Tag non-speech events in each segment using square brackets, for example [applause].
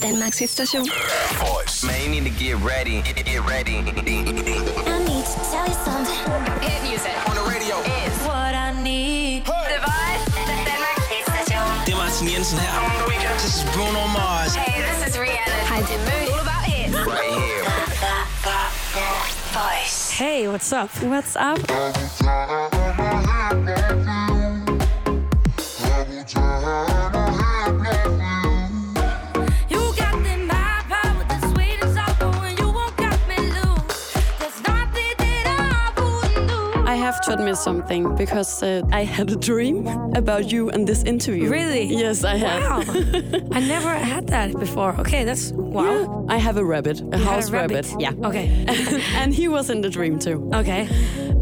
Danmarks hitstation. Man, you need to get ready. Get, get ready. I need to tell you something. Hit music On the radio. is What I need. The Voice. Danmarks hitstation. Det er Martin Jensen her. This is Bruno Mars. Hey, this is Rihanna. Hej, det er All about hits. Right here. Voice. Hey, what's up? What's up? Do. I have to admit something because uh, I had a dream about you and this interview. Really? Yes, I have. Wow. [laughs] I never had that before. Okay, that's wow. I have a rabbit, a You house a rabbit? Yeah. Okay. [laughs] and he was in the dream too. Okay.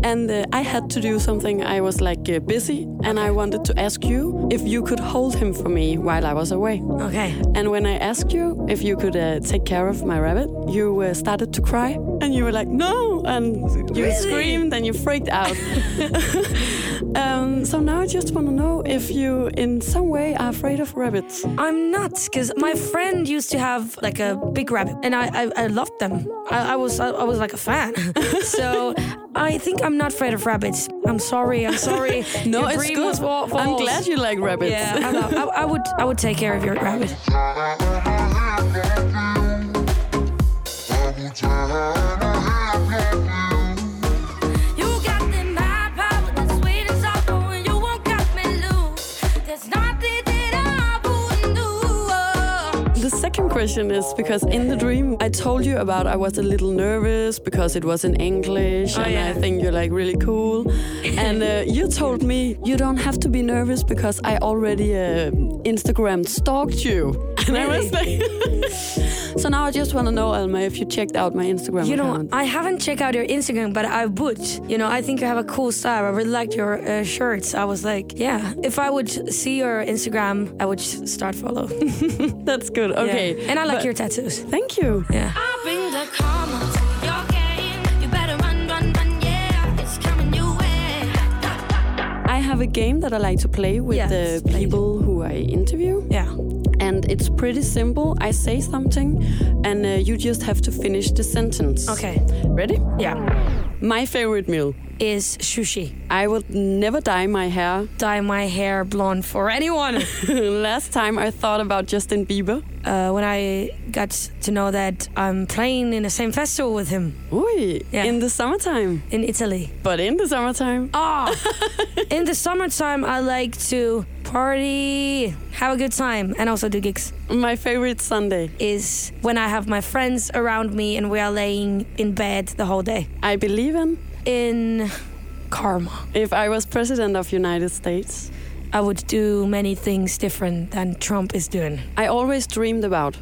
And uh, I had to do something. I was like uh, busy, and I wanted to ask you if you could hold him for me while I was away. Okay. And when I asked you if you could uh, take care of my rabbit, you uh, started to cry, and you were like, "No!" and you Really? screamed and you freaked out. [laughs] um, so now I just want to know if you, in some way, are afraid of rabbits. I'm not, because my friend used to have like a big rabbit, and I I, I loved them. I, I was I, I was like a fan. [laughs] so I think I'm not afraid of rabbits. I'm sorry. I'm sorry. [laughs] No, Your it's good. was I'm glad you like rabbits. Yeah, I, I, I would I would take care of your rabbit. Question is because in the dream I told you about I was a little nervous because it was in English Oh, and yeah. I think you're like really cool. [laughs] and uh, you told me you don't have to be nervous because I already uh, Instagram stalked you. [laughs] And I was like, [laughs] so now I just want to know, Alma, if you checked out my Instagram You know, account. I haven't checked out your Instagram, but I would. You know, I think you have a cool style. I really liked your uh, shirts. I was like, yeah, if I would see your Instagram, I would start follow. That's good. Okay. Yeah. And I like But- your tattoos. Thank you. Yeah. I'll bring the karma to your game. You better run, run, run, yeah. It's coming your way. I have a game that I like to play with Yeah, the let's play people who I interview. Yeah. and it's pretty simple. I say something, and uh, you just have to finish the sentence. Okay. Ready? Yeah. My favorite meal. Is sushi. I would never dye my hair. Dye my hair blonde for anyone. [laughs] Last time I thought about Justin Bieber. Uh, when I got to know that I'm playing in the same festival with him Yeah. in the summertime. in Italy. But in the summertime. Ah, [laughs] in the summertime, I like to party, have a good time, and also do gigs. My favorite Sunday. Is when I have my friends around me and we are laying in bed the whole day. I believe in. In karma, If I was president of United States, I would do many things different than Trump is doing I always dreamed about.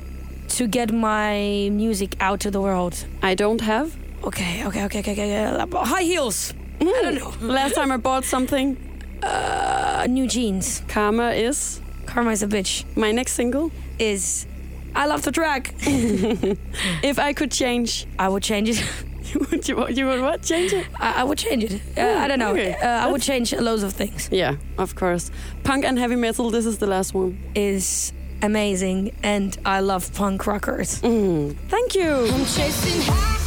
to get my music out to the world. I don't have. Okay, okay, okay, okay, okay. High heels. I don't know. Last time I bought something, Uh, new jeans. Karma is Karma is a bitch. my next single. Is I love the drag. [laughs] If I could change, I would change it. [laughs] [laughs] would you, you would what? Change it? I, I would change it. Uh, I don't know. okay. Uh, I would change loads of things. Yeah, of course. Punk and heavy metal, this is the last one. Is amazing, and I love punk rockers. Mm. Thank you.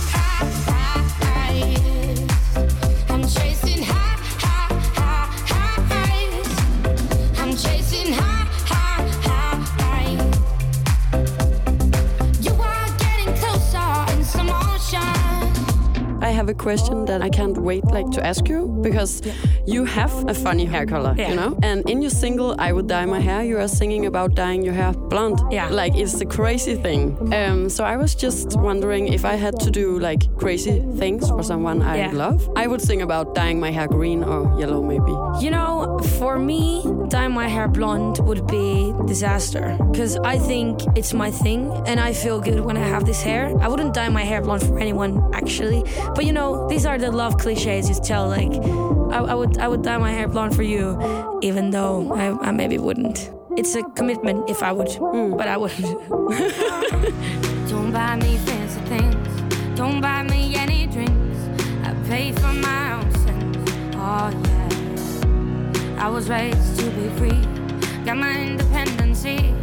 Have a question that I can't wait like to ask you because you have a funny hair color, Yeah. you know? And in your single I Would Dye My Hair, you are singing about dyeing your hair blonde. Yeah. Like it's a crazy thing. Um so I was just wondering if I had to do like crazy things for someone I Yeah. love, I would sing about dyeing my hair green or yellow maybe. You know, for me, dyeing my hair blonde would be disaster because I think it's my thing and I feel good when I have this hair. I wouldn't dye my hair blonde for anyone actually, but you know, these are the love cliches you tell. Like, I, I would, I would dye my hair blonde for you, even though I, I maybe wouldn't. It's a commitment if I would, mm. but I wouldn't. [laughs] Don't buy me fancy things. Don't buy me any drinks. I pay for my own sins. Oh yeah. I was raised to be free. Got my independency.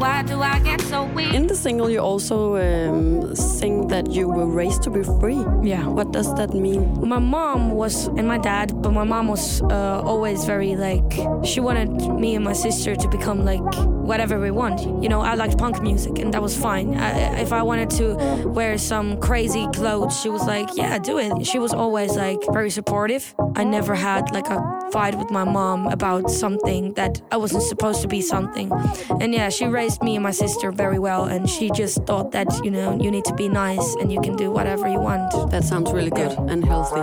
Why do I get so weak? In the single, you also um, sing that you were raised to be free. Yeah. What does that mean? My mom was, and my dad, but my mom was uh, always very like, she wanted me and my sister to become like whatever we want. You know, I liked punk music, and that was fine. I, if I wanted to wear some crazy clothes, she was like, yeah, do it. She was always like very supportive. I never had like a fight with my mom about something that I wasn't supposed to be something. And yeah, she raised me and my sister very well, and she just thought that, you know, you need to be nice and you can do whatever you want. That sounds really good and healthy.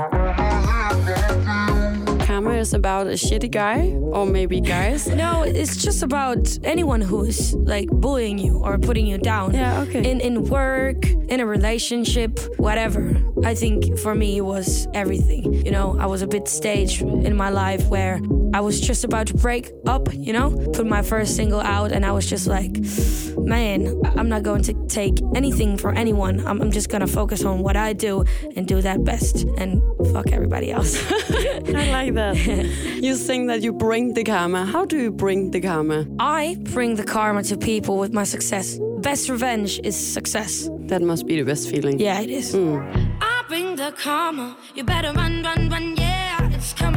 Karma is about a shitty guy, or maybe guys. [laughs] No, it's just about anyone who's like bullying you or putting you down. Yeah, okay. In in work, in a relationship, whatever. I think for me it was everything. You know, I was a bit stage in my life where I was just about to break up, you know, put my first single out and I was just like, man, I'm not going to take anything for anyone. I'm, I'm just gonna focus on what I do and do that best and fuck everybody else. [laughs] I like that. [laughs] you sing that you bring the karma. How do you bring the karma? I bring the karma to people with my success. Best revenge is success. That must be the best feeling. Yeah, it is. Hmm. I bring the karma. You better run, run, run, yeah. It's coming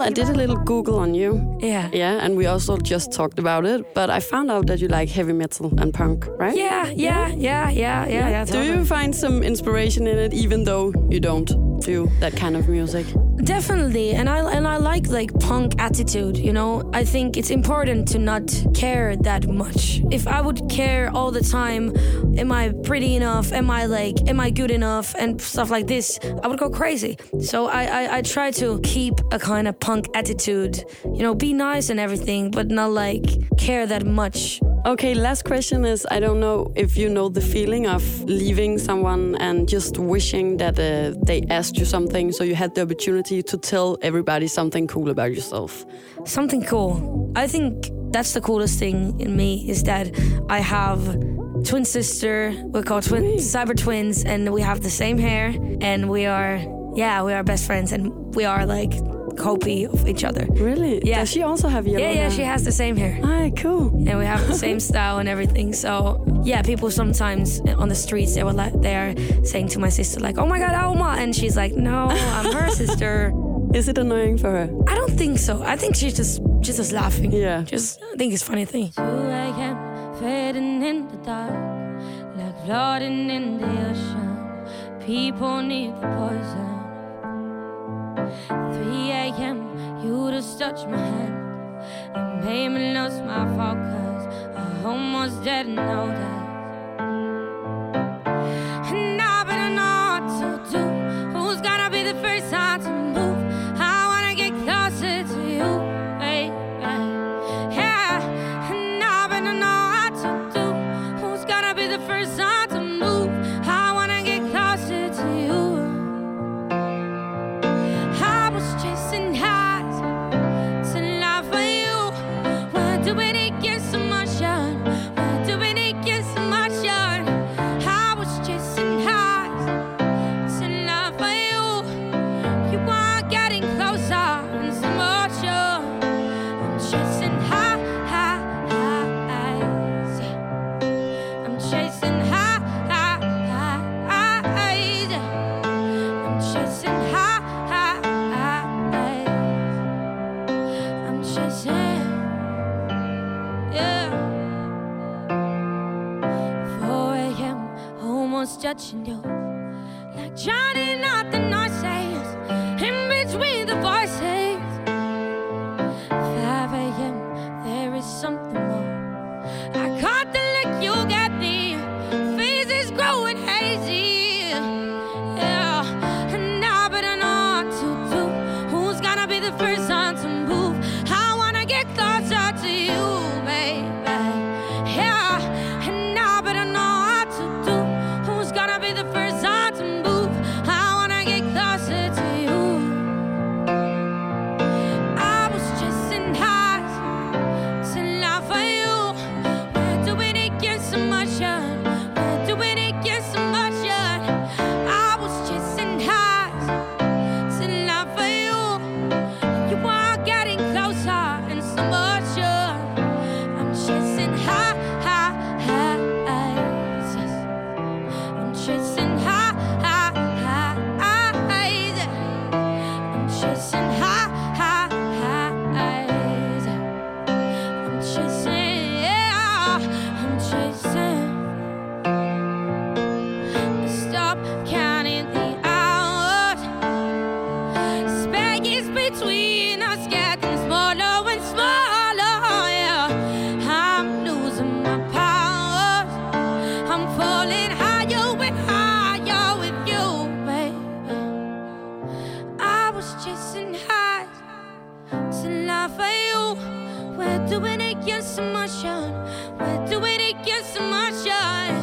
I did a little Google on you. Yeah. Yeah, and we also just talked about it. But I found out that you like heavy metal and punk, right? Yeah, yeah, yeah, yeah, yeah, yeah. Do you find some inspiration in it, even though you don't do that kind of music? Definitely, and I and I like like punk attitude. You know, I think it's important to not care that much. If I would care all the time, am I pretty enough? Am I like, am I good enough? And stuff like this, I would go crazy. So I I, I try to keep a kind of punk attitude. You know, be nice and everything, but not like care that much. Okay, last question is I don't know if you know the feeling of leaving someone and just wishing that uh, they asked you something so you had the opportunity to tell everybody something cool about yourself. Something cool. I think that's the coolest thing in me is that I have twin sister. We're called twin cyber twins, and we have the same hair, and we are yeah we are best friends, and we are like copy of each other. Really? Yeah. Does she also have yellow Yeah, yeah, hair? she has the same hair. Ah, cool. And we have the same [laughs] style and everything. So yeah, people sometimes on the streets they were like they are saying to my sister like, "Oh my God, Alma," and she's like, "No, I'm her [laughs] sister." Is it annoying for her? I don't think so. I think she's just she's just laughing. Yeah. Just I think it's a funny thing. 2 a.m. fading in the dark, like floating in the ocean. People need the poison. 3 a.m. You just touched my hand and me lose my focus. I almost didn't know that. Almost touching you, for you. We're doing it against the motion. We're doing it against the motion.